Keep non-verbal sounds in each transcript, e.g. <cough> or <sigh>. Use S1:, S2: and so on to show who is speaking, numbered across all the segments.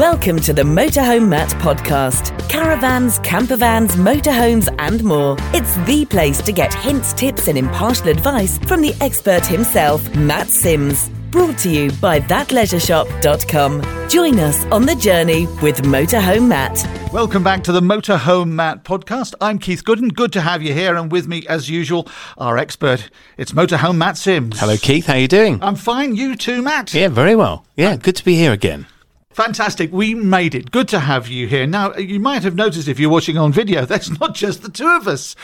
S1: Welcome to the Motorhome Matt podcast. Caravans, campervans, motorhomes, and more. It's the place to get hints, tips, and impartial advice from the expert himself, Matt Sims. Brought to you by thatleisureshop.com. Join us on the journey with Motorhome Matt.
S2: Welcome back to the Motorhome Matt podcast. I'm Keith Gooden. Good to have you here, and with me, as usual, our expert. It's Motorhome Matt Sims.
S3: Hello, Keith. How are you doing?
S2: I'm fine. You too, Matt.
S3: Yeah, very well. Yeah, good to be here again.
S2: Fantastic. We made it. Good to have you here. Now, you might have noticed if you're watching on video, <laughs> there's not just the two of us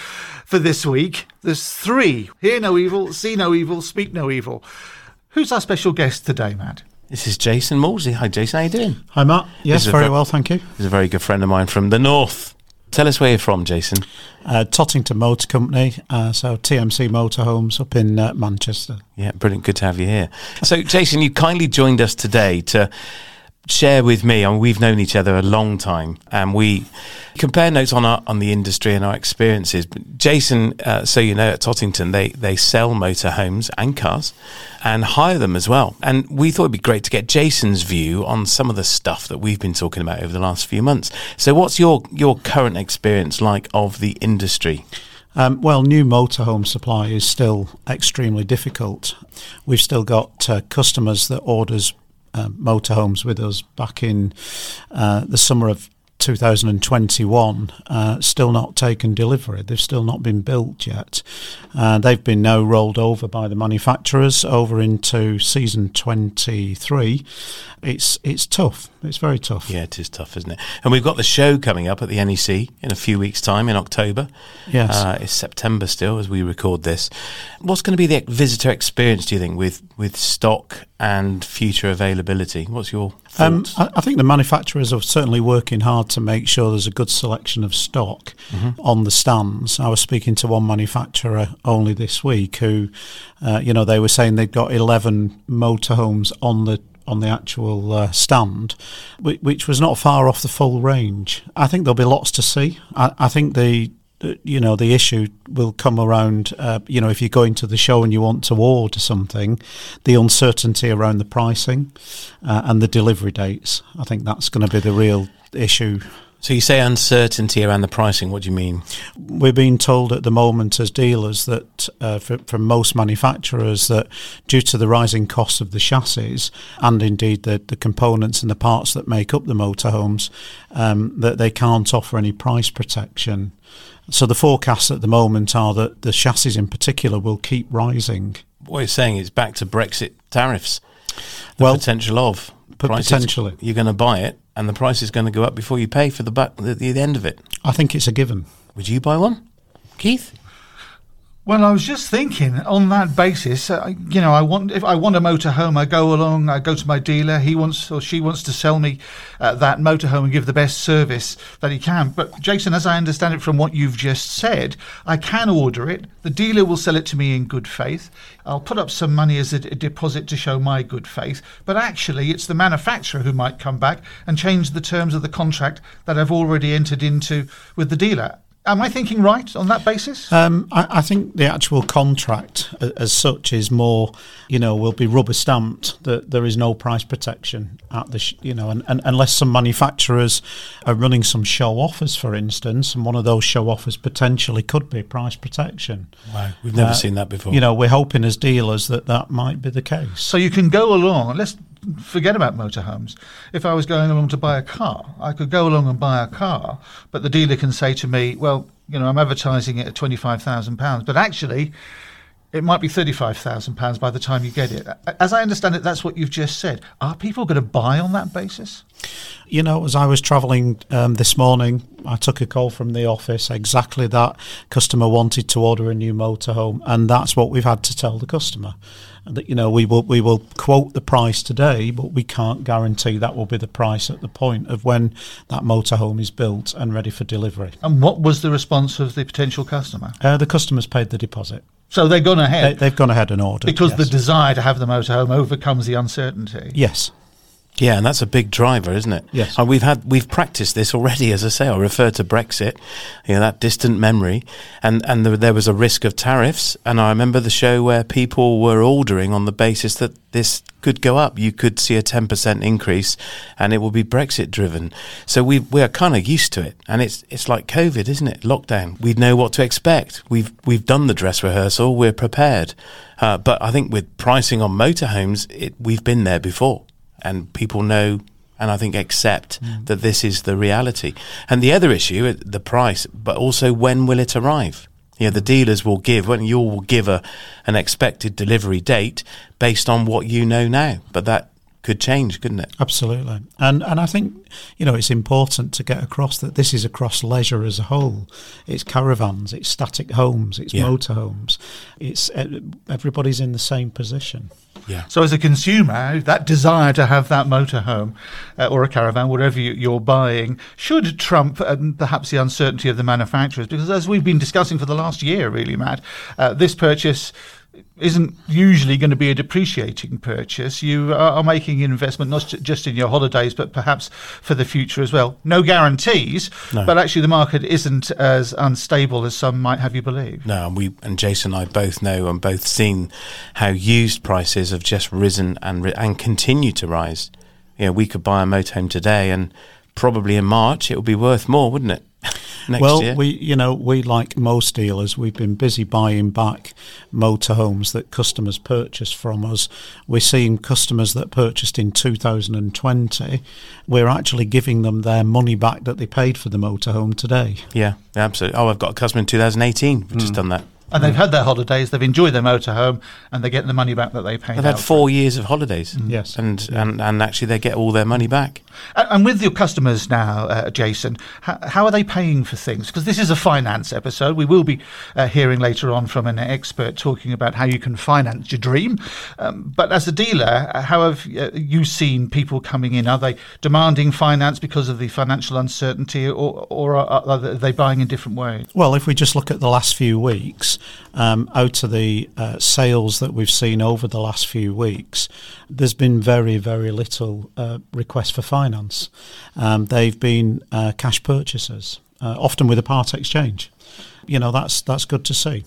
S2: for this week. There's three. Hear no evil, see no evil, speak no evil. Who's our special guest today, Matt?
S3: This is Jason Mawdsley. Hi, Jason. How are you doing?
S4: Hi, Matt. Yes,
S3: This is a
S4: very
S3: ve-
S4: well, thank you.
S3: He's a very good friend of mine from the north. Tell us where you're from, Jason.
S4: Uh, Tottington Motor Company, uh, so TMC Motorhomes up in uh, Manchester.
S3: Yeah, brilliant. Good to have you here. So, Jason, you kindly joined us today to share with me. Mean, we've known each other a long time, and we compare notes on our on the industry and our experiences. But Jason, uh, so you know, at Tottington, they they sell motorhomes and cars, and hire them as well. And we thought it'd be great to get Jason's view on some of the stuff that we've been talking about over the last few months. So, what's your your current experience like of the industry?
S4: Um, well, new motorhome supply is still extremely difficult. We've still got uh, customers that orders uh, motorhomes with us back in uh, the summer of 2021, uh, still not taken delivery. They've still not been built yet. Uh, they've been now rolled over by the manufacturers over into season 23. It's it's tough. It's very tough.
S3: Yeah, it is tough, isn't it? And we've got the show coming up at the NEC in a few weeks' time in October.
S4: Yes.
S3: Uh, it's September still as we record this. What's going to be the visitor experience, do you think, with, with stock and future availability? What's your
S4: Um. I, I think the manufacturers are certainly working hard to make sure there's a good selection of stock on the stands. I was speaking to one manufacturer only this week who, uh, you know, they were saying they've got 11 motorhomes on the on the actual uh, stand, which, which was not far off the full range. I think there'll be lots to see. I, I think the you know the issue will come around uh, you know if you go into the show and you want to order something the uncertainty around the pricing uh, and the delivery dates i think that's going to be the real issue
S3: so you say uncertainty around the pricing. What do you mean?
S4: we're being told at the moment as dealers that uh, from most manufacturers that due to the rising costs of the chassis and indeed the, the components and the parts that make up the motorhomes um, that they can't offer any price protection so the forecasts at the moment are that the chassis in particular will keep rising
S3: What you're saying is back to Brexit tariffs. The
S4: Well,
S3: potential of prices-
S4: potentially.
S3: You're going to buy it, and the price is going to go up before you pay for the back the, the end of it.
S4: I think it's a given.
S3: Would you buy one, Keith?
S2: Well, I was just thinking on that basis. Uh, you know, I want if I want a motorhome, I go along, I go to my dealer. He wants or she wants to sell me uh, that motorhome and give the best service that he can. But Jason, as I understand it from what you've just said, I can order it. The dealer will sell it to me in good faith. I'll put up some money as a, d- deposit to show my good faith. But actually, it's the manufacturer who might come back and change the terms of the contract that I've already entered into with the dealer. Am I thinking right on that basis?
S4: Um, I, I think the actual contract a- as such is more, you know, will be rubber stamped that there is no price protection at the, sh- you know, and, and unless some manufacturers are running some show offers, for instance, and one of those show offers potentially could be price protection.
S3: Wow, we've never
S4: Uh,
S3: seen that before.
S4: You know, we're hoping as dealers that that might be the case.
S2: So you can go along. Let's forget about motorhomes. If I was going along to buy a car, I could go along and buy a car, but the dealer can say to me, "Well, you know, I'm advertising it at twenty five thousand pounds, but actually." It might be thirty-five thousand pounds by the time you get it. As I understand it, that's what you've just said. Are people going to buy on that basis?
S4: You know, as I was travelling um, this morning, I took a call from the office. Exactly that customer wanted to order a new motorhome, and that's what we've had to tell the customer. That you know, we will we will quote the price today, but we can't guarantee that will be the price at the point of when that motorhome is built and ready for delivery.
S2: And what was the response of the potential customer?
S4: Uh, the customer's paid the deposit.
S2: So they've gone ahead
S4: they've gone ahead and ordered
S2: because the desire to have the motorhome overcomes the uncertainty.
S4: yes.
S3: Yeah, and that's a big driver, isn't it?
S4: Yes.
S3: And we've had we've practiced this already. As I say, I refer to Brexit, you know, that distant memory, and and there, there was a risk of tariffs. And I remember the show where people were ordering on the basis that this could go up. You could see a ten percent increase, and it will be Brexit driven. So we we are kind of used to it, and it's it's like COVID, isn't it? Lockdown. We know what to expect. We've we've done the dress rehearsal. We're prepared. Uh, but I think with pricing on motorhomes, it, we've been there before and people know and I think accept mm. that this is the reality. And the other issue, uh, the price, but also when will it arrive? Yeah, the dealers will give when you will give a an expected delivery date based on what you know now, but that could change, couldn't it?
S4: Absolutely, and and I think you know it's important to get across that this is across leisure as a whole. It's caravans, it's static homes, it's yeah. motorhomes. It's uh, everybody's in the same position.
S2: Yeah. So as a consumer, that desire to have that motorhome uh, or a caravan, whatever you, are buying, should trump um, perhaps the uncertainty of the manufacturers. Because as we've been discussing for the last year, really, Matt, uh, this purchase isn't usually going to be a depreciating purchase. You are making an investment not just in your holidays, but perhaps for the future as well. No guarantees, no. but actually the market isn't as unstable as some might have you believe.
S3: No, and we and Jason and I both know and both seen how used prices have just risen and and continue to rise. You know, we could buy a motorhome today, and probably in March it would be worth more, wouldn't it? <laughs> next
S4: well,
S3: year?
S4: we, you know, we like most dealers, we've been busy buying back motorhomes that customers purchased from us. We're seeing customers that purchased in 2020. We're actually giving them their money back that they paid for the motorhome today.
S3: Yeah, absolutely. Oh, I've got a customer in 2018 who mm. just done that
S2: and they've had their holidays, they've enjoyed their motorhome, and they're getting the money back that they paid.
S3: They've had four years of holidays,
S4: mm. yes,
S3: and, and and actually they get all their money back.
S2: And, with your customers now, uh, Jason, how, how, are they paying for things? Because this is a finance episode. We will be uh, hearing later on from an expert talking about how you can finance your dream. Um, but as a dealer, uh, how have uh, you seen people coming in? Are they demanding finance because of the financial uncertainty, or or are, are they buying in different ways?
S4: Well, if we just look at the last few weeks um, out of the uh, sales that we've seen over the last few weeks, there's been very, very little uh, request for finance. Um, they've been uh, cash purchases, uh, often with a part exchange. You know, that's that's good to see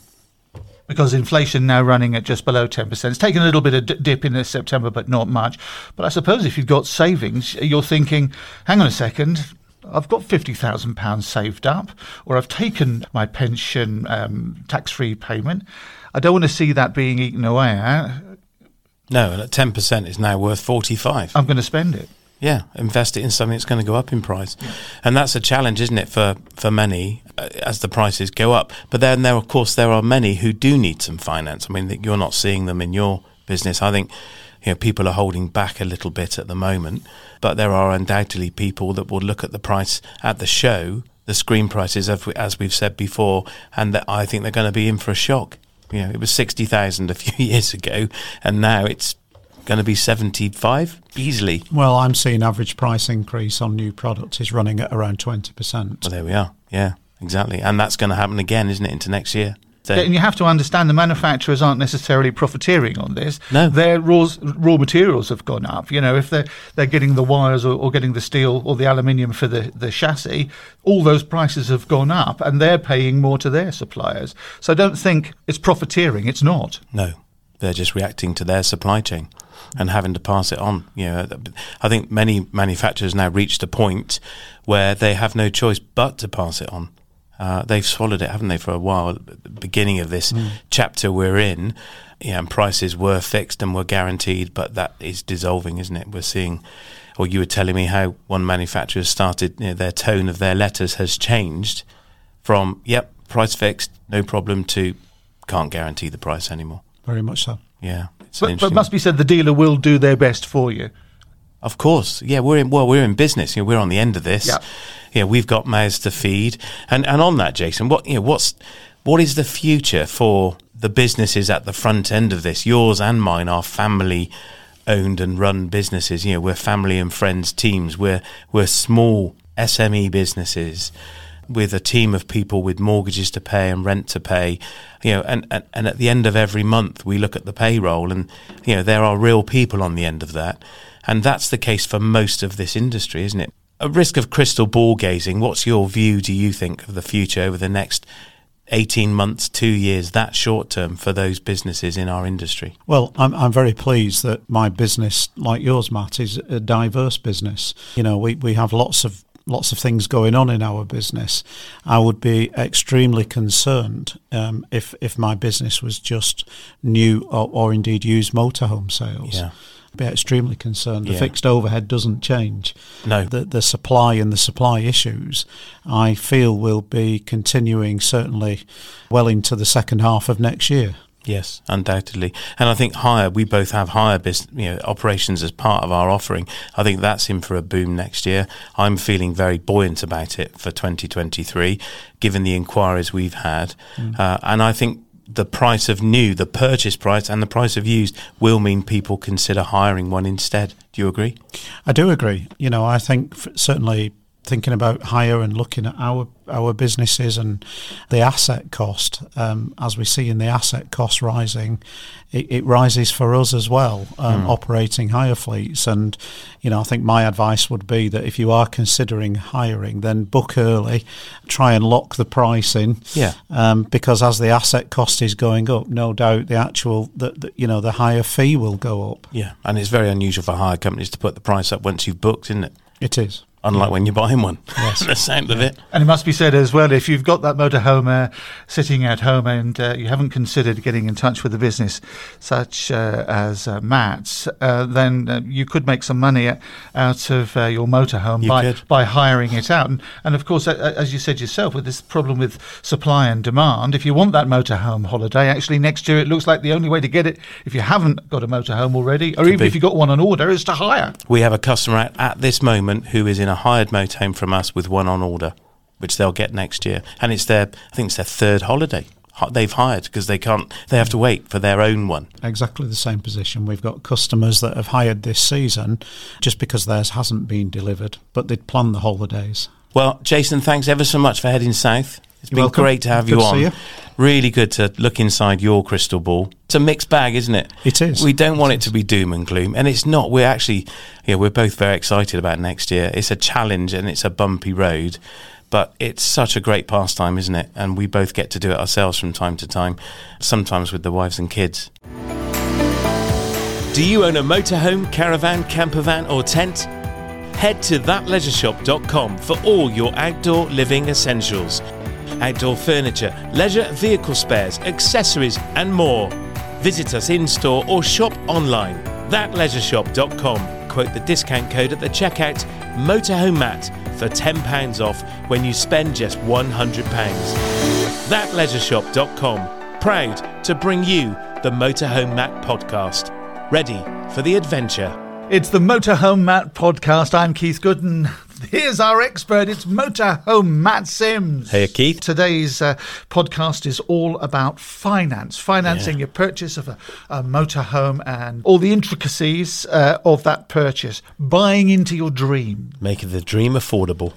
S2: because inflation now running at just below 10%. It's taken a little bit of dip in this September, but not much. But I suppose if you've got savings, you're thinking, hang on a second, I've got £50,000 saved up, or I've taken my pension um, tax free payment. I don't want to see that being eaten away at.
S3: No, and at 10% is now worth 45
S2: I'm going to spend it.
S3: Yeah, invest it in something that's going to go up in price. Yeah. And that's a challenge, isn't it, for, for many uh, as the prices go up. But then there, of course, there are many who do need some finance. I mean, you're not seeing them in your business. I think you know, people are holding back a little bit at the moment, but there are undoubtedly people that will look at the price at the show, the screen prices, as we've said before, and that I think they're going to be in for a shock. You know, it was 60,000 a few <laughs> years ago, and now it's going to be 75 easily.
S4: Well, I'm seeing average price increase on new products is running at around 20%.
S3: Well, there we are. Yeah, exactly. And that's going to happen again, isn't it, into next year?
S2: And you have to understand the manufacturers aren't necessarily profiteering on this.
S3: No.
S2: Their raw, raw materials have gone up. You know, if they're, they're getting the wires or, or getting the steel or the aluminium for the, the chassis, all those prices have gone up and they're paying more to their suppliers. So don't think it's profiteering. It's not.
S3: No. They're just reacting to their supply chain and having to pass it on. You know, I think many manufacturers now reached a point where they have no choice but to pass it on. Uh, they've swallowed it, haven't they, for a while? At the beginning of this mm. chapter we're in, yeah, and prices were fixed and were guaranteed, but that is dissolving, isn't it? We're seeing, or you were telling me how one manufacturer started, you know, their tone of their letters has changed from, yep, price fixed, no problem, to can't guarantee the price anymore.
S4: Very much so.
S3: Yeah.
S2: But, but must be said, the dealer will do their best for you.
S3: Of course, yeah. We're in well, we're in business. You know, we're on the end of this.
S2: Yeah.
S3: Yeah, we've got mouths to feed, and and on that, Jason, what you know, what's what is the future for the businesses at the front end of this? Yours and mine are family owned and run businesses. You know, we're family and friends teams. We're we're small SME businesses with a team of people with mortgages to pay and rent to pay, you know, and, and, and at the end of every month we look at the payroll and, you know, there are real people on the end of that. And that's the case for most of this industry, isn't it? A risk of crystal ball gazing, what's your view, do you think, of the future over the next 18 months, two years, that short term for those businesses in our industry?
S4: Well, I'm, I'm very pleased that my business, like yours, Matt, is a diverse business. You know, we, we have lots of lots of things going on in our business. I would be extremely concerned um, if if my business was just new or, or indeed used motorhome sales.
S3: Yeah.
S4: Be extremely concerned. The
S3: Yeah.
S4: fixed overhead doesn't change.
S3: No.
S4: The the supply and the supply issues, I feel, will be continuing certainly well into the second half of next year.
S3: Yes, undoubtedly. And I think hire, we both have hire business, you know, operations as part of our offering. I think that's in for a boom next year. I'm feeling very buoyant about it for 2023, given the inquiries we've had. Uh, and I think the price of new, the purchase price and the price of used will mean people consider hiring one instead. Do you agree?
S4: I do agree. You know, I think f- certainly thinking about hire and looking at our our businesses and the asset cost, um, as we see in the asset cost rising, it, it rises for us as well, um, operating hire fleets. And you know, I think my advice would be that if you are considering hiring, then book early, try and lock the price in.
S3: Yeah.
S4: Um, because as the asset cost is going up, no doubt the actual, the, the, you know, the higher fee will go up.
S3: Yeah. And it's very unusual for hire companies to put the price up once you've booked, isn't it?
S4: It is.
S3: Unlike when you're buying one.
S4: Yes. <laughs>
S3: the sound of it.
S2: And it must be said as well, if you've got that motorhome uh, sitting at home and uh, you haven't considered getting in touch with a business such uh, as uh, Matt's, uh, then uh, you could make some money out of uh, your motorhome
S3: You
S2: by,
S3: could.
S2: by hiring it out. And, and of course, uh, as you said yourself, with this problem with supply and demand, if you want that motorhome holiday, actually next year it looks like the only way to get it, if you haven't got a motorhome already, or even
S3: be.
S2: if you've got one on order, is to hire.
S3: We have a customer at, at this moment who is in a hired motorhome from us with one on order, which they'll get next year, and it's their I think it's their third holiday they've hired because they can't they have to wait for their own one.
S4: exactly the same position. We've got customers that have hired this season just because theirs hasn't been delivered, but they'd planned the holidays.
S3: Well, Jason, thanks ever so much for heading south. It's
S4: You're
S3: been
S4: welcome.
S3: great to have
S4: Good
S3: you on.
S4: see you.
S3: Really good to look inside your crystal ball. It's a mixed bag, isn't it?
S4: It is.
S3: We don't want it to be doom and gloom, and it's not. We're actually, yeah, we're both very excited about next year. It's a challenge and it's a bumpy road, but it's such a great pastime, isn't it? And we both get to do it ourselves from time to time, sometimes with the wives and kids. Do you own a motorhome, caravan, camper van, or tent? Head to thatleisureshop.com for all your outdoor living essentials. Outdoor furniture, leisure vehicle spares, accessories, and more. Visit us in store or shop online. Thatleisureshop.com. Quote the discount code at the checkout Motorhome Matt for £10 off when you spend just £100. Thatleisureshop.com. Proud to bring you the Motorhome Matt podcast. Ready for the adventure.
S2: It's the Motorhome Matt podcast. I'm Keith Gooden. Here's our expert. It's Motorhome Matt Sims.
S3: Hey, Keith.
S2: Today's uh, podcast is all about finance, financing
S3: Yeah.
S2: your purchase of a, a motorhome and all the intricacies uh, of that purchase, buying into your dream.
S3: Making the dream affordable.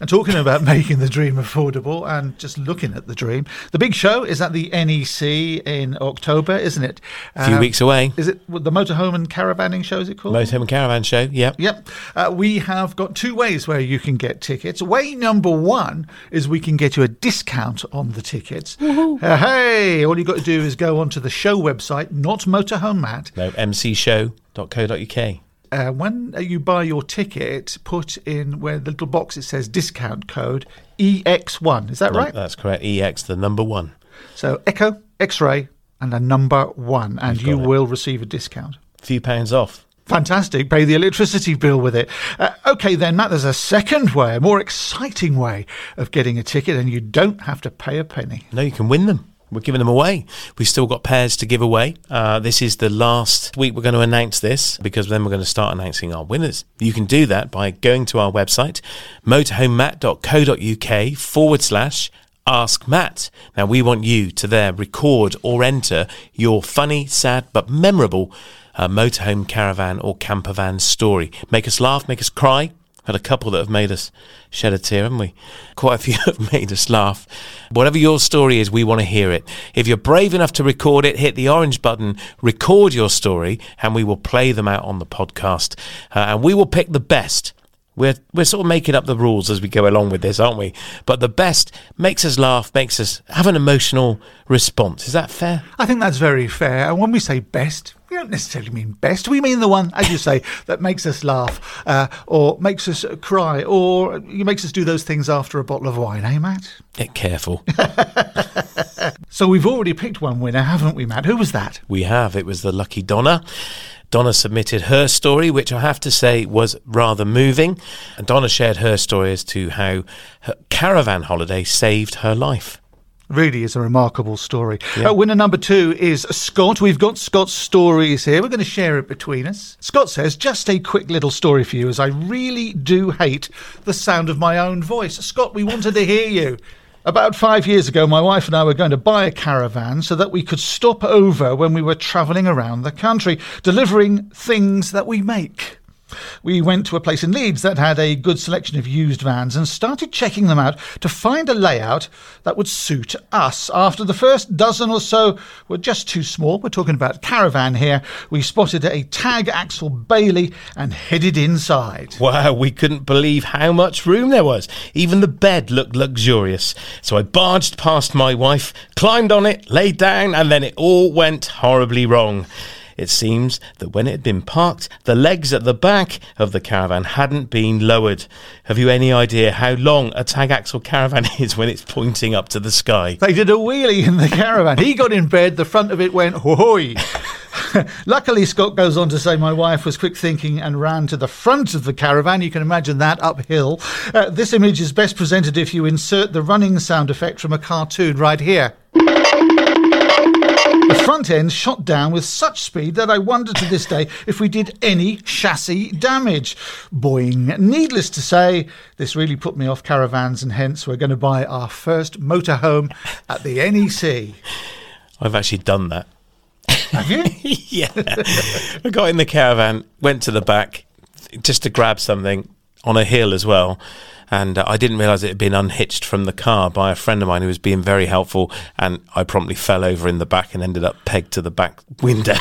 S2: And talking about <laughs> making the dream affordable and just looking at the dream, the big show is at the NEC in October, isn't it?
S3: A few
S2: Um,
S3: weeks away.
S2: Is it the Motorhome and Caravanning show? Is it called?
S3: Motorhome and Caravan Show. Yep.
S2: Yep. Uh, we have got two ways where you can get tickets. Way number one is we can get you a discount on the tickets. Uh, hey, all you got to do is go onto the show website, not Motorhome Matt.
S3: No, mcshow.co.uk.
S2: Uh, when you buy your ticket, put in where the little box it says discount code EX1. Is that
S3: No,
S2: right?
S3: That's correct. EX, the number one.
S2: So Echo, X ray, and a number one, and
S3: You've
S2: you will receive a discount.
S3: A few pounds off.
S2: Fantastic. Pay the electricity bill with it. Uh, okay, then, Matt, there's a second way, a more exciting way of getting a ticket, and you don't have to pay a penny.
S3: No, you can win them. We're giving them away. We've still got pairs to give away. Uh, this is the last week we're going to announce this because then we're going to start announcing our winners. You can do that by going to our website, motorhomematt.co.uk forward slash Ask Matt. Now, we want you to there record or enter your funny, sad, but memorable uh, motorhome, caravan, or campervan story. Make us laugh, make us cry, Had a couple that have made us shed a tear, haven't we? Quite a few <laughs> have made us laugh. Whatever your story is, we want to hear it. If you're brave enough to record it, hit the orange button, record your story, and we will play them out on the podcast. Uh, and we will pick the best we're we're sort of making up the rules as we go along with this, aren't we? But the best makes us laugh, makes us have an emotional response. Is that fair?
S2: I think that's very fair. And when we say best, we don't necessarily mean best. We mean the one, as you say, <laughs> that makes us laugh, uh, or makes us cry, or makes us do those things after a bottle of wine, eh, Matt?
S3: Get careful. <laughs>
S2: so we've already picked one winner, haven't we, Matt? Who was that?
S3: We have. It was the lucky Donna. Donna submitted her story, which I have to say was rather moving. And Donna shared her story as to how her caravan holiday saved her life.
S2: Really is a remarkable story. Yeah. Uh, winner number two is Scott. We've got Scott's stories here. We're going to share it between us. Scott says, Just a quick little story for you, as I really do hate the sound of my own voice. Scott, we wanted to hear you. About five years ago, my wife and I were going to buy a caravan so that we could stop over when we were travelling around the country, delivering things that we make. We went to a place in Leeds that had a good selection of used vans and started checking them out to find a layout that would suit us. After the first dozen or so were just too small, we're talking about caravan here, we spotted a tag axle Bailey and headed inside.
S3: Wow, we couldn't believe how much room there was. Even the bed looked luxurious. So I barged past my wife, climbed on it, laid down, and then it all went horribly wrong. It seems that when it had been parked, the legs at the back of the caravan hadn't been lowered. Have you any idea how long a tag axle caravan <laughs> is when it's pointing up to the sky?
S2: They did a wheelie in the caravan. He got in bed, the front of it went hoy. <laughs> Luckily, Scott goes on to say, My wife was quick thinking and ran to the front of the caravan. You can imagine that uphill. Uh, this image is best presented if you insert the running sound effect from a cartoon right here. The front end shot down with such speed that I wonder to this day if we did any chassis damage. Boing. Needless to say, this really put me off caravans, and hence we're going to buy our first motorhome at the NEC.
S3: I've actually done that.
S2: Have you? <laughs>
S3: yeah. I got in the caravan, went to the back just to grab something on a hill as well and uh, I didn't realise it had been unhitched from the car by a friend of mine who was being very helpful, and I promptly fell over in the back and ended up pegged to the back window.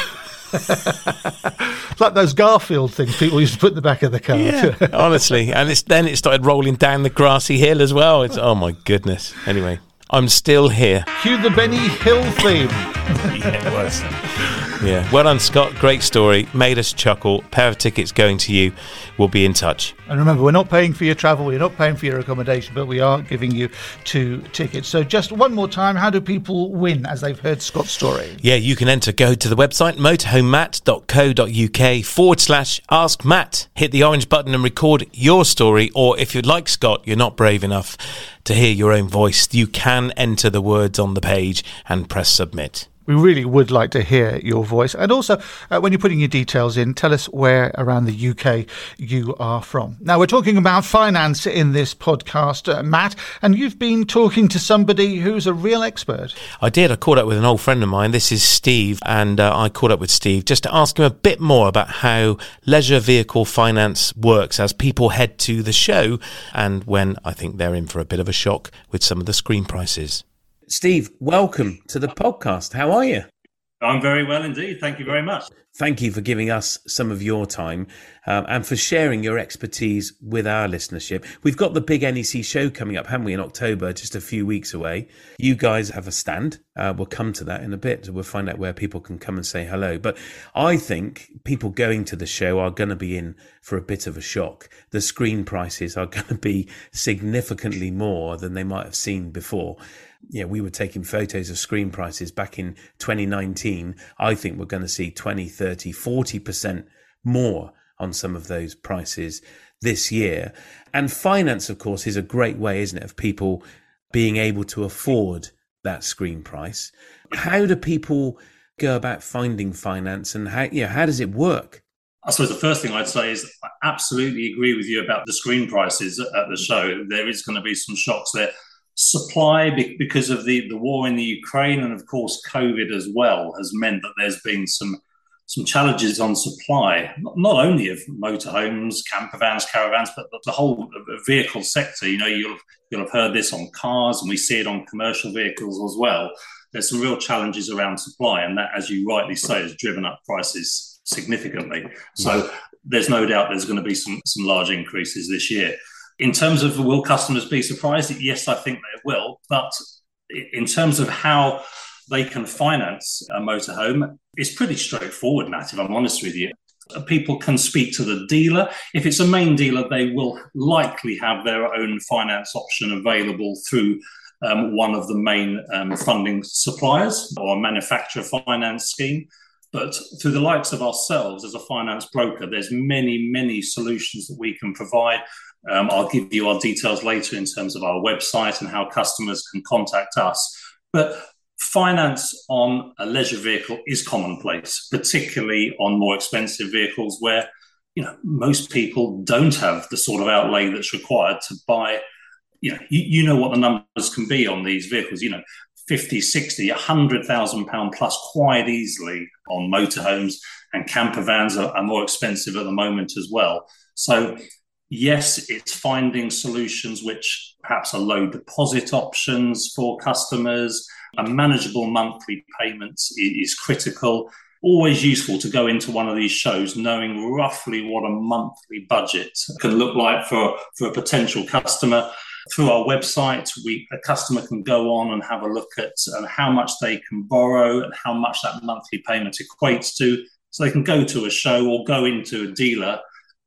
S3: <laughs>
S2: like those Garfield things people used to put in the back of the car.
S3: Yeah, <laughs> honestly, and it's then it started rolling down the grassy hill as well. It's oh my goodness. Anyway, I'm still here.
S2: Cue the Benny Hill theme. <laughs>
S3: yeah, it was. Yeah. Well done, Scott. Great story. Made us chuckle. Pair of tickets going to you. We'll be in touch.
S2: And remember, we're not paying for your travel. We're not paying for your accommodation, but we are giving you two tickets. So just one more time, how do people win as they've heard Scott's story?
S3: Yeah, you can enter. Go to the website motorhomematt.co.uk forward slash ask Matt. Hit the orange button and record your story. Or if you'd like Scott, you're not brave enough to hear your own voice, you can enter the words on the page and press submit.
S2: We really would like to hear your voice. And also, uh, when you're putting your details in, tell us where around the UK you are from. Now, we're talking about finance in this podcast, uh, Matt, and you've been talking to somebody who's a real expert.
S3: I did. I caught up with an old friend of mine. This is Steve, and uh, I caught up with Steve just to ask him a bit more about how leisure vehicle finance works as people head to the show and when I think they're in for a bit of a shock with some of the screen prices. Steve, welcome to the podcast. How are you?
S5: I'm very well indeed. Thank you very much.
S3: Thank you for giving us some of your time um, and for sharing your expertise with our listenership. We've got the big NEC show coming up, haven't we, in October, just a few weeks away. You guys have a stand. Uh, we'll come to that in a bit. We'll find out where people can come and say hello. But I think people going to the show are going to be in for a bit of a shock. The screen prices are going to be significantly more than they might have seen before yeah, we were taking photos of screen prices back in 2019. I think we're going to see 20, 30, 40% more on some of those prices this year. And finance, of course, is a great way, isn't it, of people being able to afford that screen price. How do people go about finding finance and how, you know, how does it work?
S5: I suppose the first thing I'd say is I absolutely agree with you about the screen prices at the show. There is going to be some shocks there supply because of the, the war in the Ukraine and of course COVID as well has meant that there's been some some challenges on supply, not only of motorhomes, camper vans, caravans, but the whole vehicle sector. You know, you'll you'll have heard this on cars, and we see it on commercial vehicles as well. There's some real challenges around supply, and that, as you rightly say, has driven up prices significantly. So mm. there's no doubt there's going to be some some large increases this year. In terms of will customers be surprised? Yes, I think they will. But in terms of how they can finance a motorhome, it's pretty straightforward, Matt, if I'm honest with you. People can speak to the dealer. If it's a main dealer, they will likely have their own finance option available through um, one of the main um, funding suppliers or manufacturer finance scheme. But through the likes of ourselves as a finance broker, there's many, many solutions that we can provide. Um, I'll give you our details later in terms of our website and how customers can contact us. But finance on a leisure vehicle is commonplace, particularly on more expensive vehicles where you know most people don't have the sort of outlay that's required to buy you know you, you know what the numbers can be on these vehicles you know 50 60 100,000 pound plus quite easily on motorhomes and camper vans are, are more expensive at the moment as well so Yes, it's finding solutions which perhaps are low deposit options for customers. A manageable monthly payment is critical. Always useful to go into one of these shows knowing roughly what a monthly budget can look like for, for a potential customer. Through our website, we, a customer can go on and have a look at uh, how much they can borrow and how much that monthly payment equates to. So they can go to a show or go into a dealer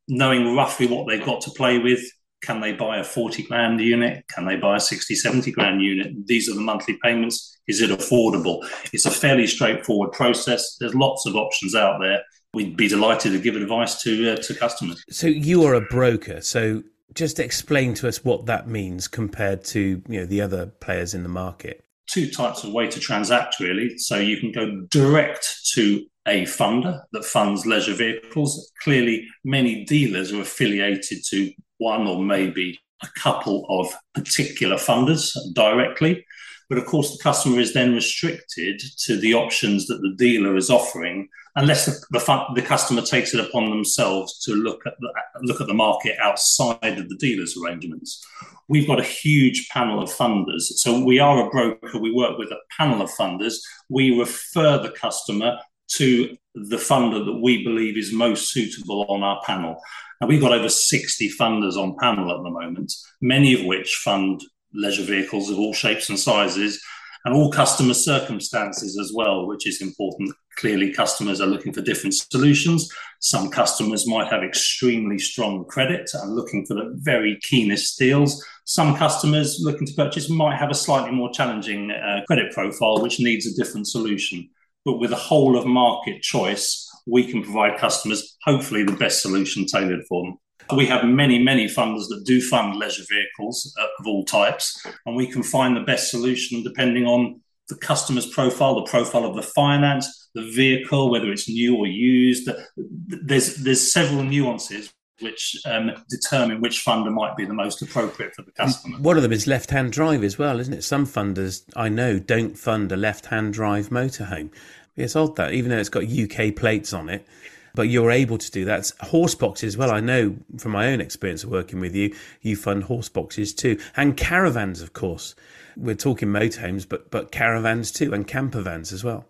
S5: knowing roughly what they've got to play with. Can they buy a 40 grand unit? Can they buy a 60, 70 grand unit? These are the monthly payments. Is it affordable? It's a fairly straightforward process. There's lots of options out there. We'd be delighted to give advice to uh, to customers.
S3: So you are a broker. So just explain to us what that means compared to you know the other players in the market.
S5: Two types of way to transact really. So you can go direct to a funder that funds leisure vehicles. Clearly, many dealers are affiliated to one or maybe a couple of particular funders directly. But of course, the customer is then restricted to the options that the dealer is offering, unless the, the, the customer takes it upon themselves to look at the, look at the market outside of the dealer's arrangements. We've got a huge panel of funders, so we are a broker. We work with a panel of funders. We refer the customer to the funder that we believe is most suitable on our panel. And we've got over 60 funders on panel at the moment, many of which fund leisure vehicles of all shapes and sizes and all customer circumstances as well, which is important. Clearly, customers are looking for different solutions. Some customers might have extremely strong credit and looking for the very keenest deals. Some customers looking to purchase might have a slightly more challenging uh, credit profile, which needs a different solution but with a whole of market choice, we can provide customers hopefully the best solution tailored for them. We have many, many funders that do fund leisure vehicles uh, of all types, and we can find the best solution depending on the customer's profile, the profile of the finance, the vehicle, whether it's new or used. There's there's several nuances which um, determine which funder might be the most appropriate for the customer.
S3: One of them is left-hand drive as well, isn't it? Some funders I know don't fund a left-hand drive motorhome. It's odd that, even though it's got UK plates on it, but you're able to do that. Horse boxes as well. I know from my own experience of working with you, you fund horse boxes too, and caravans, of course. We're talking motorhomes, but but caravans too, and camper vans as well.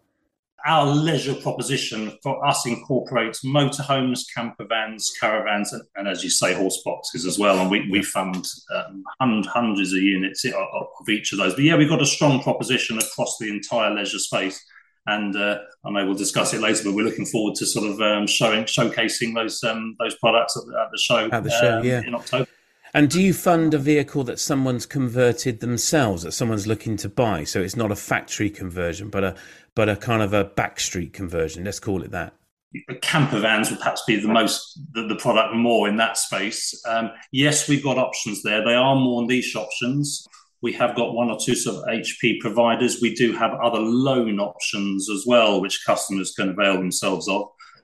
S5: Our leisure proposition for us incorporates motorhomes, camper vans, caravans, and, and, as you say, horse boxes as well. And we, we fund um, hundreds of units of, of each of those. But yeah, we've got a strong proposition across the entire leisure space and uh, I know we'll discuss it later. But we're looking forward to sort of um, showing, showcasing those um, those products at the, at the show
S3: at the show,
S5: um,
S3: yeah.
S5: in October.
S3: And do you fund a vehicle that someone's converted themselves, that someone's looking to buy? So it's not a factory conversion, but a but a kind of a backstreet conversion. Let's call it that.
S5: Camper vans would perhaps be the most the, the product more in that space. Um, yes, we've got options there. They are more niche options. We have got one or two sort of HP providers. We do have other loan options as well, which customers can avail themselves of.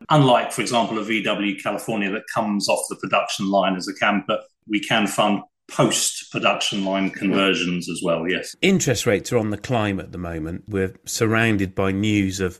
S5: Unlike, for example, a VW California that comes off the production line as a camper, we can fund post production line conversions as well, yes.
S3: Interest rates are on the climb at the moment. We're surrounded by news of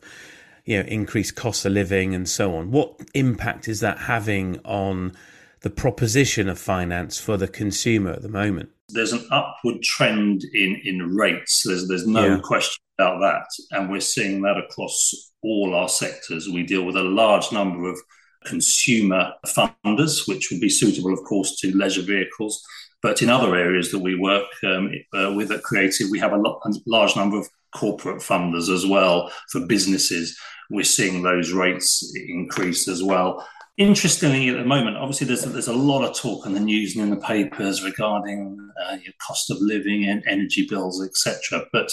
S3: you know, increased cost of living and so on. What impact is that having on the proposition of finance for the consumer at the moment?
S5: There's an upward trend in, in rates. There's, there's no yeah. question about that. And we're seeing that across all our sectors. We deal with a large number of consumer funders, which would be suitable, of course, to leisure vehicles. But in other areas that we work um, uh, with at Creative, we have a, lo- a large number of corporate funders as well for businesses. We're seeing those rates increase as well. Interestingly, at the moment, obviously, there's there's a lot of talk in the news and in the papers regarding uh, your cost of living and energy bills, etc. But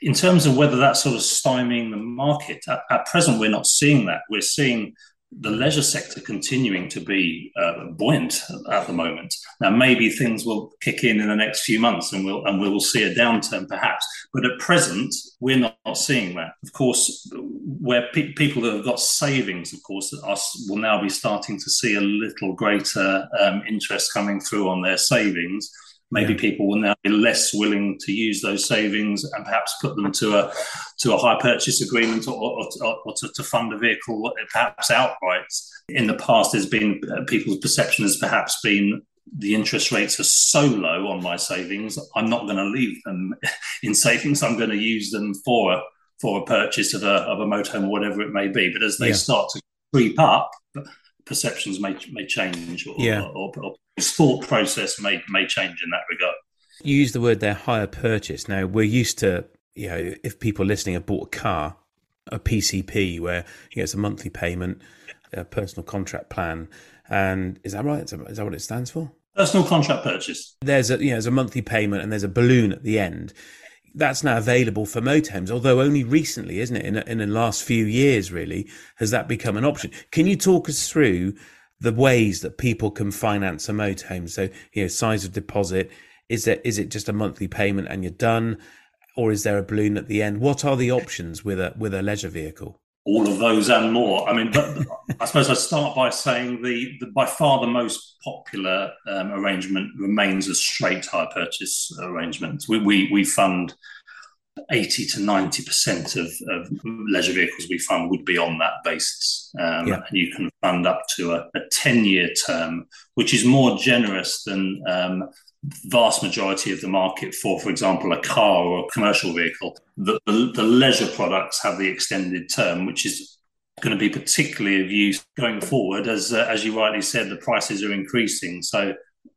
S5: in terms of whether that's sort of stymieing the market, at, at present, we're not seeing that. We're seeing the leisure sector continuing to be uh, buoyant at the moment. Now, maybe things will kick in in the next few months, and we'll and we will see a downturn perhaps. But at present, we're not, not seeing that. Of course, where pe- people that have got savings, of course, are, will now be starting to see a little greater um, interest coming through on their savings maybe yeah. people will now be less willing to use those savings and perhaps put them to a to a hire purchase agreement or, or, or to, to, fund a vehicle perhaps outright. In the past, there's been uh, people's perception has perhaps been the interest rates are so low on my savings, I'm not going to leave them <laughs> in savings. I'm going to use them for a, for a purchase of a of a motorhome or whatever it may be. But as they yeah. start to creep up, perceptions may may change or, yeah. or, or, or thought process may may change in that regard.
S3: You use the word there hire purchase. Now we're used to you know if people listening have bought a car, a PCP where you know, it's a monthly payment, a personal contract plan, and is that right? Is that what it stands for?
S5: Personal contract purchase.
S3: There's a you know there's a monthly payment and there's a balloon at the end. That's now available for motorhomes, although only recently, isn't it? In, in the last few years, really, has that become an option? Can you talk us through the ways that people can finance a motorhome. So, you know, size of deposit. Is it is it just a monthly payment and you're done, or is there a balloon at the end? What are the options with a with a leisure vehicle?
S5: All of those and more. I mean, but I suppose I start by saying the, the by far the most popular um, arrangement remains a straight hire purchase arrangement. We we, we fund 80 to 90% of, of, leisure vehicles we fund would be on that basis. Um, yeah. And you can fund up to a, a 10 year term, which is more generous than um, vast majority of the market for, for example, a car or a commercial vehicle. The, the, the leisure products have the extended term, which is going to be particularly of use going forward. As, uh, as you rightly said, the prices are increasing. So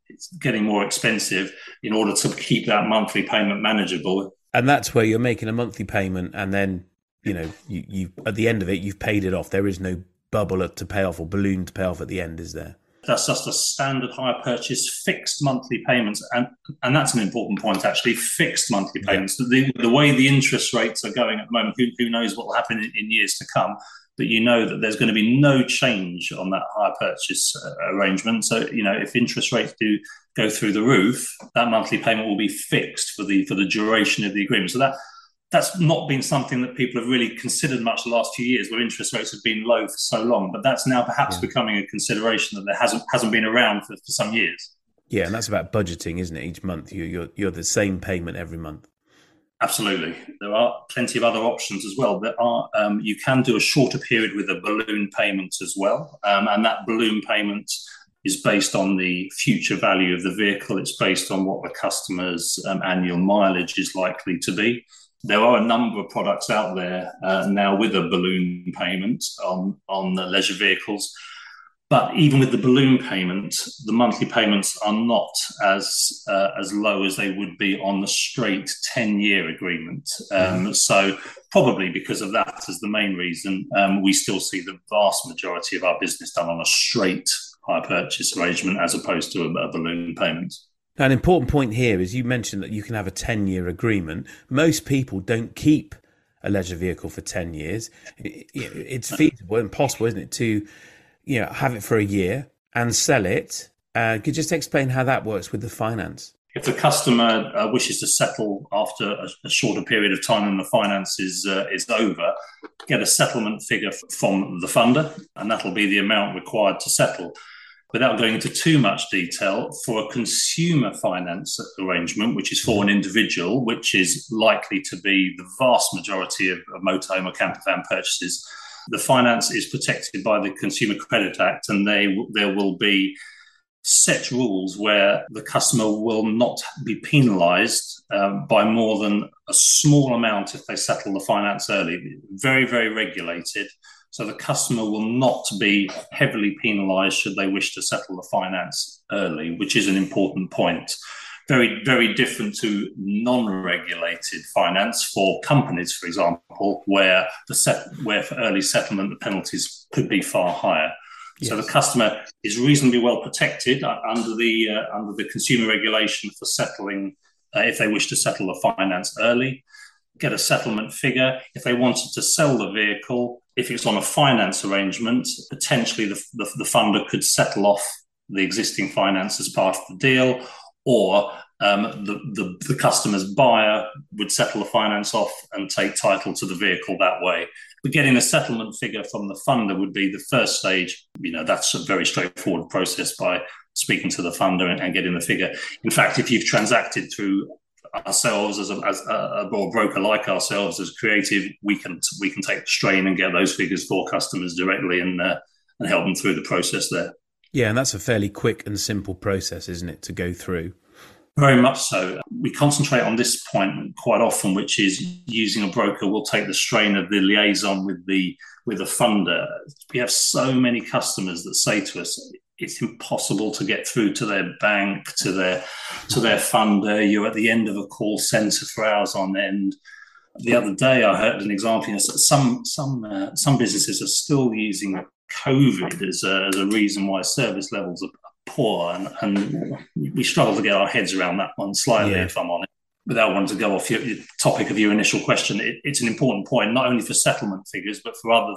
S5: it's getting more expensive in order to keep that monthly payment manageable
S3: and that's where you're making a monthly payment, and then you know you you at the end of it you've paid it off. There is no bubble to pay off or balloon to pay off at the end, is there?
S5: That's just a standard hire purchase, fixed monthly payments, and and that's an important point actually. Fixed monthly payments. Yeah. The, the way the interest rates are going at the moment, who, who knows what will happen in, in years to come? But you know that there's going to be no change on that hire purchase uh, arrangement. So you know if interest rates do go through the roof, that monthly payment will be fixed for the for the duration of the agreement. So that that's not been something that people have really considered much the last few years, where interest rates have been low for so long. But that's now perhaps yeah. becoming a consideration that there hasn't hasn't been around for, for some years.
S3: Yeah, and that's about budgeting, isn't it? Each month, you, you're you're the same payment every month.
S5: Absolutely, there are plenty of other options as well. There are um, you can do a shorter period with a balloon payment as well, um, and that balloon payment is based on the future value of the vehicle. It's based on what the customer's um, annual mileage is likely to be. There are a number of products out there uh, now with a balloon payment on, on the leisure vehicles. But even with the balloon payment, the monthly payments are not as uh, as low as they would be on the straight ten year agreement. Um, so probably because of that as the main reason, um, we still see the vast majority of our business done on a straight hire purchase arrangement as opposed to a, a balloon payment.
S3: Now, an important point here is you mentioned that you can have a 10 year agreement. Most people don't keep a leisure vehicle for 10 years. It's feasible and possible, isn't it, to you know, have it for a year and sell it. Uh, could you just explain how that works with the finance?
S5: If the customer uh, wishes to settle after a, a, shorter period of time and the finance is uh, is over, get a settlement figure from the funder, and that'll be the amount required to settle without going into too much detail, for a consumer finance arrangement, which is for an individual, which is likely to be the vast majority of, of motorhome or campervan purchases, The finance is protected by the Consumer Credit Act, and they there will be set rules where the customer will not be penalised um, by more than a small amount if they settle the finance early. Very, very regulated. So the customer will not be heavily penalised should they wish to settle the finance early, which is an important point. Very, very different to non-regulated finance for companies, for example, where the set, where for early settlement the penalties could be far higher. Yes. So the customer is reasonably well protected under the uh, under the consumer regulation for settling uh, if they wish to settle the finance early, get a settlement figure. If they wanted to sell the vehicle, if it's on a finance arrangement, potentially the, the, the funder could settle off the existing finance as part of the deal, or um, the, the, the, customer's buyer would settle the finance off and take title to the vehicle that way. But getting a settlement figure from the funder would be the first stage. You know, that's a very straightforward process by speaking to the funder and, and getting the figure. In fact, if you've transacted through ourselves as a, as a, a broker like ourselves as creative, we can we can take the strain and get those figures for customers directly and uh, and help them through the process there.
S3: Yeah, and that's a fairly quick and simple process, isn't it, to go through?
S5: Very much so. We concentrate on this point quite often, which is using a broker will take the strain of the liaison with the with the funder. We have so many customers that say to us, it's impossible to get through to their bank, to their to their funder. You're at the end of a call centre for hours on end. The other day, I heard an example. You know, some some uh, some businesses are still using COVID as a, as a reason why service levels are poor, and, and we struggle to get our heads around that one slightly, yeah. if I'm honest. Without wanting to go off your, your topic of your initial question, it, it's an important point, not only for settlement figures, but for other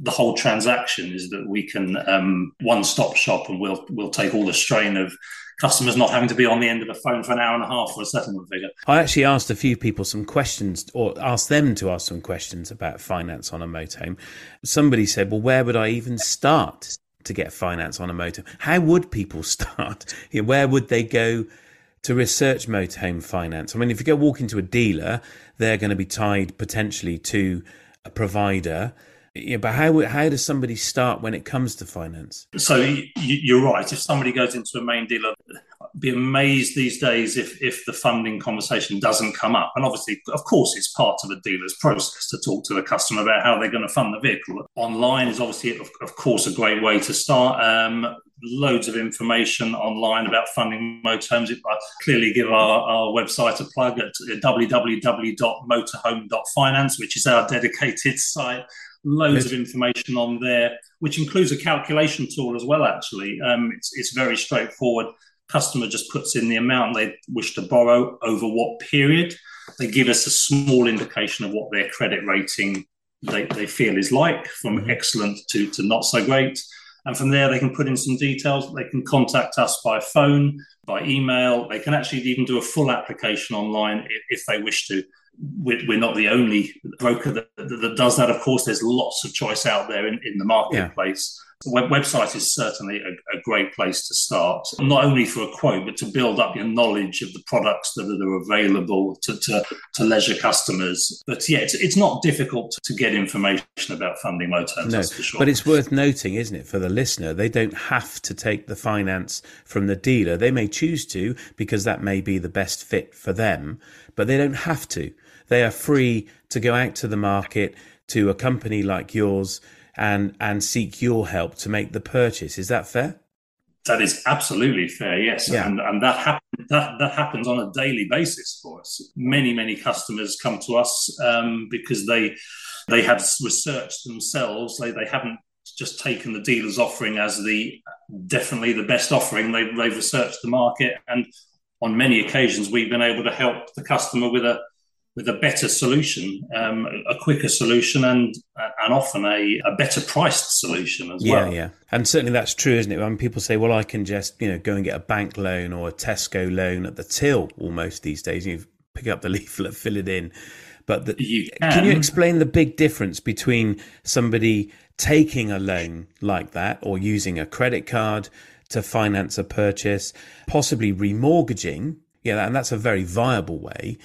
S5: the whole transaction is that we can um, one stop shop and we'll we'll take all the strain of customers not having to be on the end of the phone for an hour and a half for a settlement figure.
S3: I actually asked a few people some questions or asked them to ask some questions about finance on a motorhome. Somebody said, "Well, where would I even start to get finance on a motor. How would people <laughs> start? Where would they go to research motorhome finance? I mean, if you go walk into a dealer, they're going to be tied potentially to a provider. Yeah, but how how does somebody start when it comes to finance?
S5: So you're right. If somebody goes into a main dealer, be amazed these days if if the funding conversation doesn't come up. And obviously, of course, it's part of a dealer's process to talk to the customer about how they're going to fund the vehicle. Online is obviously, of, course, a great way to start. Um, loads of information online about funding motorhomes. I clearly give our, our website a plug at www.motorhome.finance, which is our dedicated site loads of information on there, which includes a calculation tool as well. Actually, um, it's it's very straightforward customer just puts in the amount they wish to borrow over what period. They give us a small indication of what their credit rating they, they feel is like, from mm-hmm. excellent to, to not so great. And from there, they can put in some details. They can contact us by phone, by email. They can actually even do a full application online if, if they wish to. We're, we're, not the only broker that, that, does that. Of course, there's lots of choice out there in, in the marketplace. Yeah. The web- website is certainly a, a, great place to start, not only for a quote, but to build up your knowledge of the products that are available to, to, to leisure customers. But yeah, it's, it's not difficult to get information about funding motorhomes, no, sure.
S3: But it's worth noting, isn't it, for the listener, they don't have to take the finance from the dealer. They may choose to because that may be the best fit for them, but they don't have to. They are free to go out to the market to a company like yours and and seek your help to make the purchase. Is that fair?
S5: That is absolutely fair, yes, yeah. and and that happens that that happens on a daily basis for us. Many many customers come to us um, because they they have researched themselves. They they haven't just taken the dealer's offering as the definitely the best offering. They they've researched the market, and on many occasions we've been able to help the customer with a with a better solution, um, a quicker solution, and and often a, a better priced solution as
S3: yeah,
S5: well.
S3: Yeah, yeah, and certainly that's true, isn't it? When people say, "Well, I can just you know go and get a bank loan or a Tesco loan at the till," almost these days, you pick up the <laughs> leaflet, fill it in. But the, you can. can you explain the big difference between somebody taking a loan like that or using a credit card to finance a purchase, possibly remortgaging? Yeah, and that's a very viable way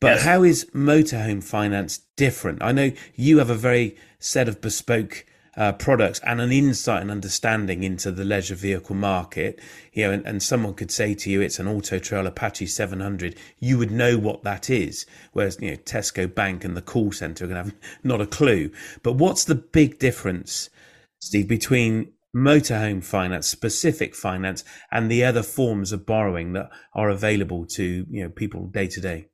S3: But yes. how is motorhome finance different? I know you have a very set of bespoke uh, products and an insight and understanding into the leisure vehicle market. You know, and, and someone could say to you, it's an Auto Trail Apache 700. You would know what that is. Whereas, you know, Tesco Bank and the call centre are going to have <laughs> not a clue. But what's the big difference, Steve, between motorhome finance, specific finance, and the other forms of borrowing that are available to you know people day to day?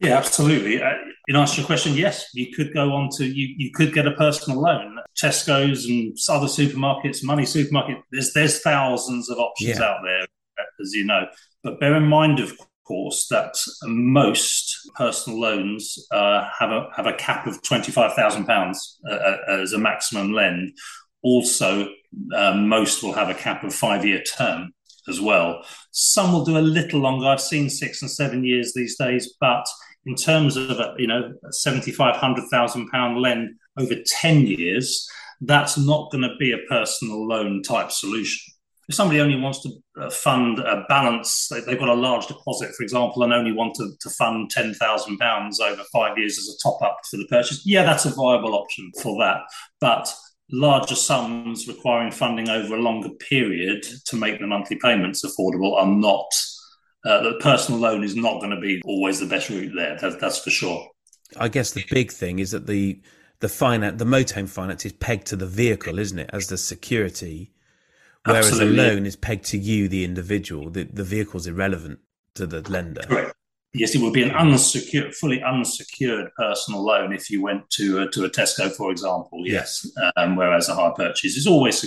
S5: Yeah, absolutely. Uh, in answer to your question, yes, you could go on to you. You could get a personal loan. Tesco's and other supermarkets, money supermarket. There's there's thousands of options yeah. out there, as you know. But bear in mind, of course, that most personal loans uh, have a have a cap of twenty five thousand uh, pounds as a maximum lend. Also, uh, most will have a cap of five year term as well. Some will do a little longer. I've seen six and seven years these days, but in terms of a, you know seventy five hundred thousand pound lend over ten years, that's not going to be a personal loan type solution. If somebody only wants to uh, fund a balance, they, have got a large deposit, for example, and only want to, to fund ten thousand pounds over five years as a top up for the purchase. Yeah, that's a viable option for that, but larger sums requiring funding over a longer period to make the monthly payments affordable are not uh, the personal loan is not going to be always the best route there. That, that's for sure.
S3: I guess the big thing is that the the finance, the motorhome finance, is pegged to the vehicle, isn't it, as the security, whereas Absolutely. a loan is pegged to you, the individual. The the vehicle's irrelevant to the lender.
S5: Correct. Yes, it would be an unsecured, fully unsecured personal loan if you went to a, to a Tesco, for example. Yes, um, whereas a hire purchase is always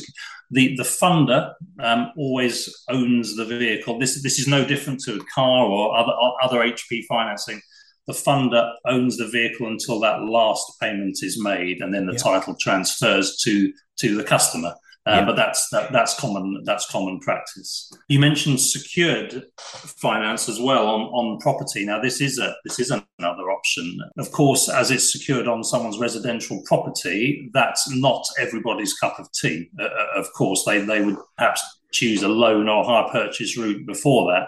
S5: the the funder um, always owns the vehicle. This this is no different to a car or other other HP financing. The funder owns the vehicle until that last payment is made, and then the yeah. title transfers to to the customer. Uh, yeah. But that's that, that's common that's common practice. You mentioned secured finance as well on, on property. Now this is a this is another option. Of course, as it's secured on someone's residential property, that's not everybody's cup of tea. Uh, uh of course, they they would perhaps choose a loan or hire purchase route before that.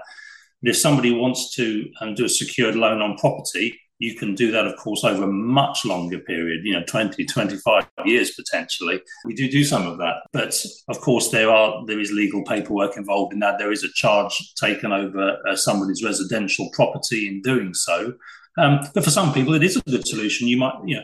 S5: But if somebody wants to um, do a secured loan on property, you can do that, of course, over a much longer period, you know, 20, 25 years potentially. We do do some of that. But of course, there are there is legal paperwork involved in that. There is a charge taken over uh, somebody's residential property in doing so. Um, but for some people, it is a good solution. You might, you know,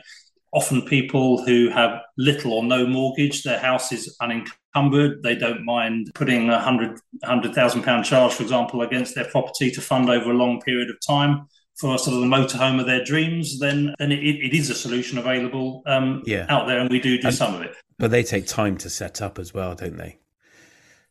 S5: often people who have little or no mortgage, their house is unencumbered. They don't mind putting a hundred hundred thousand pound charge, for example, against their property to fund over a long period of time for sort of the motorhome of their dreams, then then it, it is a solution available um, yeah. out there, and we do do and, some of it.
S3: But they take time to set up as well, don't they?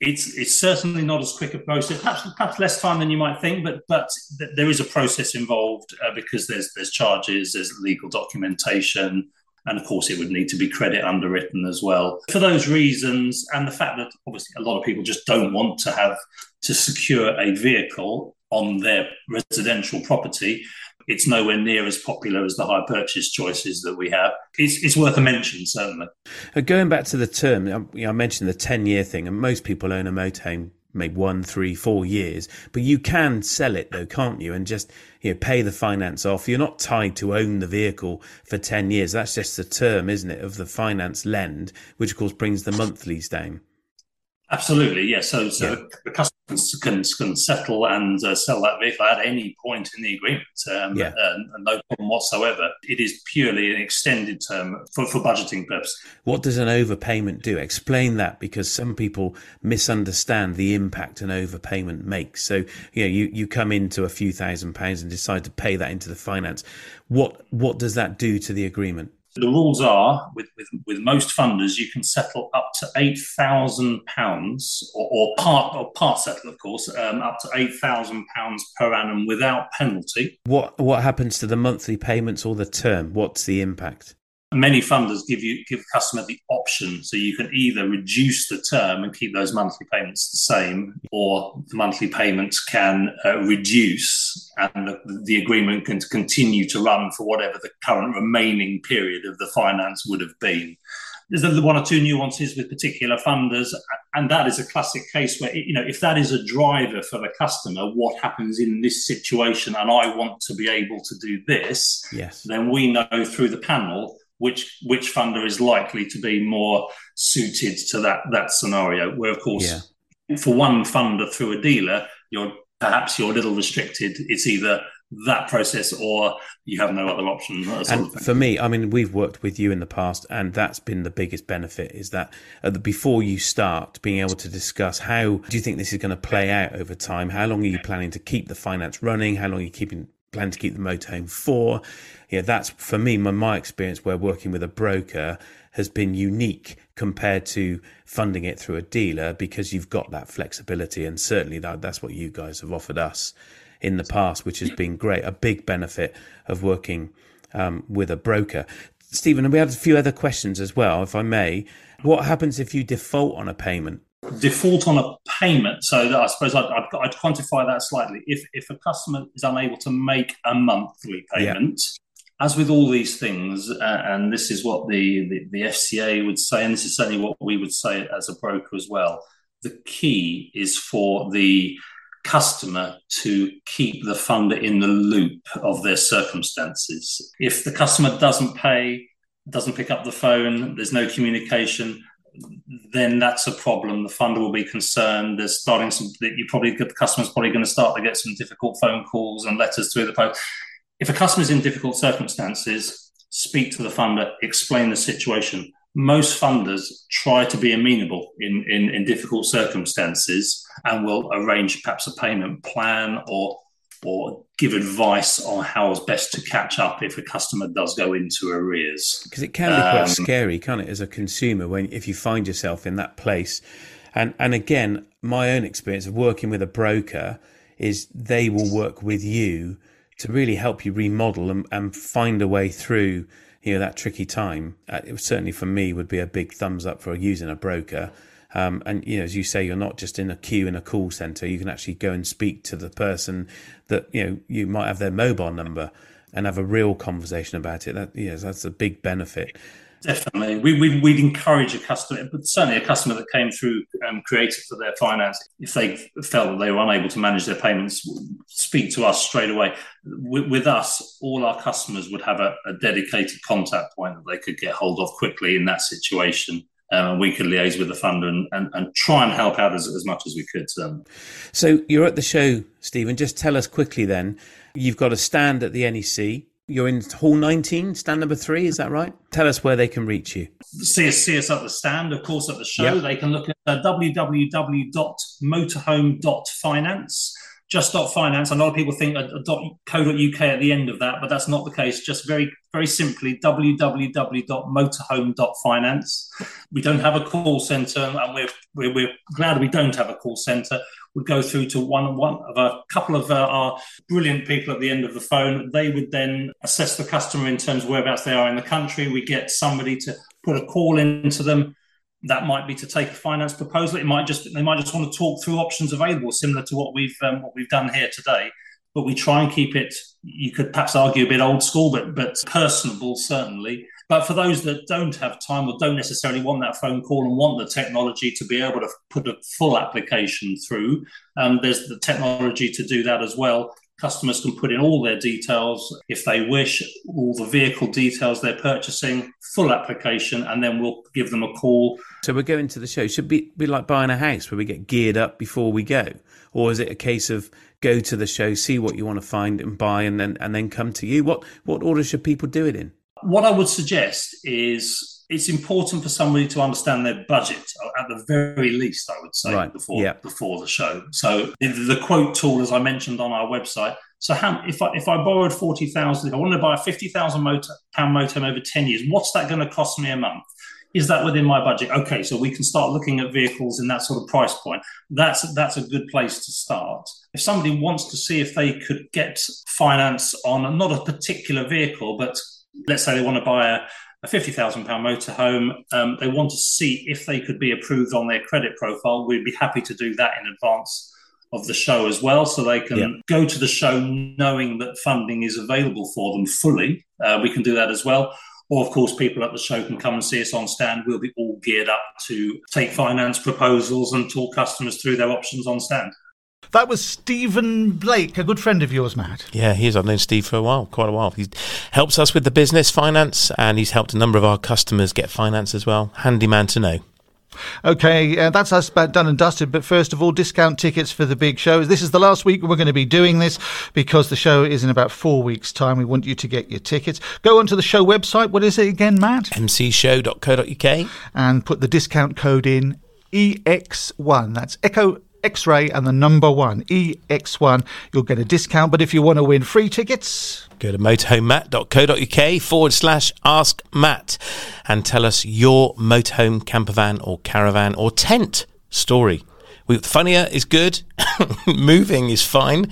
S5: It's it's certainly not as quick a process. Perhaps perhaps less time than you might think, but but th- there is a process involved uh, because there's there's charges, there's legal documentation, and of course it would need to be credit underwritten as well. For those reasons, and the fact that obviously a lot of people just don't want to have to secure a vehicle on their residential property, it's nowhere near as popular as the hire purchase choices that we have. It's, it's worth a mention, certainly.
S3: Uh, going back to the term, um, I mentioned the 10 year thing, and most people own a motorhome maybe one, three, four years. But you can sell it though, can't you? And just you know, pay the finance off. You're not tied to own the vehicle for ten years. That's just the term, isn't it, of the finance lend, which of course brings the monthlies down.
S5: Absolutely, yes. So, so yeah. the customers can, can settle and uh, sell that vehicle at any point in the agreement. Um, yeah. Uh, no problem whatsoever. It is purely an extended term for, for budgeting purposes.
S3: What does an overpayment do? Explain that because some people misunderstand the impact an overpayment makes. So, you know, you, you come into a few thousand pounds and decide to pay that into the finance. What what does that do to the agreement?
S5: The rules are with, with, with most funders, you can settle up to eight thousand pounds, or part or part settle, of course, um, up to eight thousand pounds per annum without penalty.
S3: What what happens to the monthly payments or the term? What's the impact?
S5: Many funders give you give the customer the option, so you can either reduce the term and keep those monthly payments the same, or the monthly payments can uh, reduce and the, the agreement can continue to run for whatever the current remaining period of the finance would have been. there's the one or two nuances with particular funders, and that is a classic case where you know if that is a driver for the customer, what happens in this situation, and I want to be able to do this,
S3: yes,
S5: then we know through the panel which which funder is likely to be more suited to that that scenario. Where of course, yeah. for one funder through a dealer, you're perhaps you're a little restricted. It's either that process or you have no other option.
S3: And for me, I mean, we've worked with you in the past, and that's been the biggest benefit is that the, before you start, being able to discuss how do you think this is going to play out over time? How long are you planning to keep the finance running? How long are you keeping plan to keep the motorhome for? Yeah, that's for me, my, my experience where working with a broker has been unique compared to funding it through a dealer because you've got that flexibility, and certainly that, that's what you guys have offered us in the past, which has been great. A big benefit of working um, with a broker. Steven, and we have a few other questions as well, if I may. What happens if you default on a payment?
S5: Default on a payment. So I suppose I'd, I'd, I'd quantify that slightly. If if a customer is unable to make a monthly payment, yeah. as with all these things, uh, and this is what the, the the FCA would say, and this is certainly what we would say as a broker as well. The key is for the customer to keep the funder in the loop of their circumstances. If the customer doesn't pay, doesn't pick up the phone, there's no communication, then that's a problem. The funder will be concerned. There's starting some that you probably the customer's probably going to start to get some difficult phone calls and letters through the post. If a customer's in difficult circumstances, speak to the funder, explain the situation most funders try to be amenable in, in, in, difficult circumstances and will arrange perhaps a payment plan or or give advice on how best to catch up if a customer does go into arrears.
S3: Because it can be quite um, scary, can't it, as a consumer, when if you find yourself in that place. And and again, my own experience of working with a broker is they will work with you to really help you remodel and, and find a way through you know that tricky time, uh, it certainly for me would be a big thumbs up for using a broker. Um, and you know, as you say, you're not just in a queue in a call center. You can actually go and speak to the person that you know you might have their mobile number and have a real conversation about it. That yes, that's a big benefit.
S5: Definitely, we, we, would encourage a customer, but certainly a customer that came through um, Creative for their finance, if they felt that they were unable to manage their payments, speak to us straight away. With, with us, all our customers would have a, a, dedicated contact point that they could get hold of quickly in that situation. Um, and we could liaise with the funder and, and, and try and help out as, as much as we could. Um,
S3: so you're at the show, Steven. Just tell us quickly then. You've got a stand at the NEC you're in Hall 19, stand number three, is that right? Tell us where they can reach you.
S5: See us, see us at the stand, of course, at the show. Yep. They can look at uh, www.motorhome.finance. Just .finance. A lot of people think .co.uk at the end of that, but that's not the case. Just very, very simply, www.motorhome.finance. We don't have a call centre, and we're, we're, we're glad we don't have a call centre would go through to one one of a couple of uh, our brilliant people at the end of the phone. They would then assess the customer in terms of whereabouts they are in the country. We get somebody to put a call into them. That might be to take a finance proposal. It might just they might just want to talk through options available, similar to what we've um, what we've done here today. But we try and keep it. You could perhaps argue a bit old school, but but personable certainly. But for those that don't have time or don't necessarily want that phone call and want the technology to be able to put a full application through, um, there's the technology to do that as well. Customers can put in all their details if they wish, all the vehicle details they're purchasing, full application, and then we'll give them a call.
S3: So we're going to the show. Should be be like buying a house where we get geared up before we go, or is it a case of go to the show, see what you want to find and buy, and then and then come to you? What what order should people do it in?
S5: What I would suggest is it's important for somebody to understand their budget at the very least. I would say right. before yeah. before the show. So the quote tool, as I mentioned on our website. So how, if I if I borrowed forty thousand, if I wanted to buy a fifty thousand motor pound motor over ten years, what's that going to cost me a month? Is that within my budget? Okay, so we can start looking at vehicles in that sort of price point. That's that's a good place to start. If somebody wants to see if they could get finance on not a particular vehicle, but let's say they want to buy a, a £50,000 motorhome, um, they want to see if they could be approved on their credit profile. We'd be happy to do that in advance of the show as well, so they can yeah. go to the show knowing that funding is available for them fully. Uh, we can do that as well. Or, of course, people at the show can come and see us on stand. We'll be all geared up to take finance proposals and talk customers through their options on stand.
S2: That was Steven Blake, a good friend of yours, Matt.
S3: Yeah, he is. I've known Steve for a while, quite a while. He helps us with the business finance and he's helped a number of our customers get finance as well. Handy man to know.
S2: Okay, uh, that's us about done and dusted. But first of all, discount tickets for the big show. This is the last week we're going to be doing this because the show is in about four weeks' time. We want you to get your tickets. Go onto the show website. What is it again, Matt?
S3: mcshow.co.uk.
S2: And put the discount code in EX1. That's Echo X ray and the number one, EX1. You'll get a discount. But if you want to win free tickets,
S3: Go to motorhomematt.co.uk forward slash ask Matt and tell us your motorhome, campervan, or caravan or tent story. We, funnier is good, <laughs> moving is fine.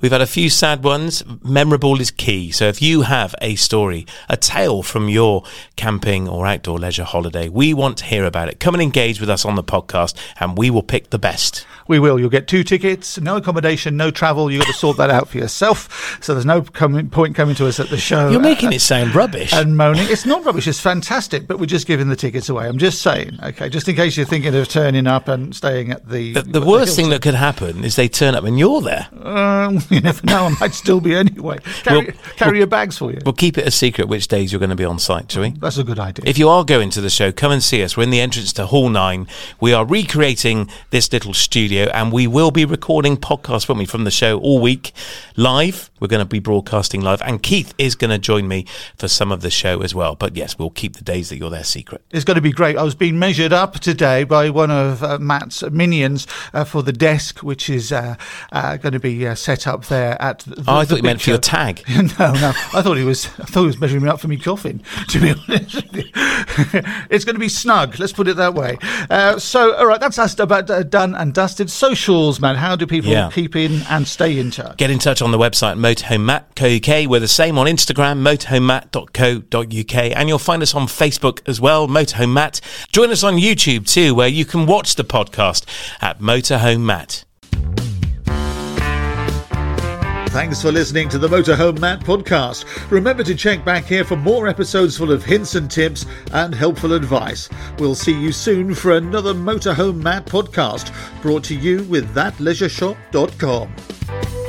S3: We've had a few sad ones. Memorable is key. So if you have a story, a tale from your camping or outdoor leisure holiday, we want to hear about it. Come and engage with us on the podcast and we will pick the best.
S2: We will. You'll get two tickets, no accommodation, no travel. You've got to sort that out for yourself. So there's no com- point coming to us at the show.
S3: You're making it sound rubbish.
S2: And moaning. It's not rubbish. It's fantastic, but we're just giving the tickets away. I'm just saying, okay, just in case you're thinking of turning up and staying at the.
S3: The, the worst thing that could happen is they turn up and you're there.
S2: Um, <laughs> you never know. I might still be anyway. Carry,
S3: We'll-
S2: carry your bags for you.
S3: We'll keep it a secret which days you're going to be on site, shall we?
S2: That's a good idea.
S3: If you are going to the show, come and see us. We're in the entrance to Hall 9. We are recreating this little studio and we will be recording podcasts, won't we, from the show all week live. We're going to be broadcasting live. And Keith is going to join me for some of the show as well. But yes, we'll keep the days that you're there secret.
S2: It's going to be great. I was being measured up today by one of uh, Matt's minions uh, for the desk, which is uh, uh, going to be uh, set up there at. The,
S3: Oh, I thought you
S2: big
S3: meant for your tag. <laughs>
S2: no, no. I thought he was. I thought he was measuring me up for me coughing. <laughs> To be honest, <laughs> it's going to be snug. Let's put it that way. Uh, so, all right, that's us about uh, done and dusted. Socials, man. How do people
S3: Yeah.
S2: keep in and stay in touch?
S3: Get in touch on the website motorhomematt.co.uk. We're the same on Instagram, motorhomematt.co.uk. And you'll find us on Facebook as well, Motorhome Matt. Join us on YouTube too, where you can watch the podcast at Motorhome Matt.
S2: Thanks for listening to the Motorhome Matt podcast. Remember to check back here for more episodes full of hints and tips and helpful advice. We'll see you soon for another Motorhome Matt podcast brought to you with thatleisureshop.com.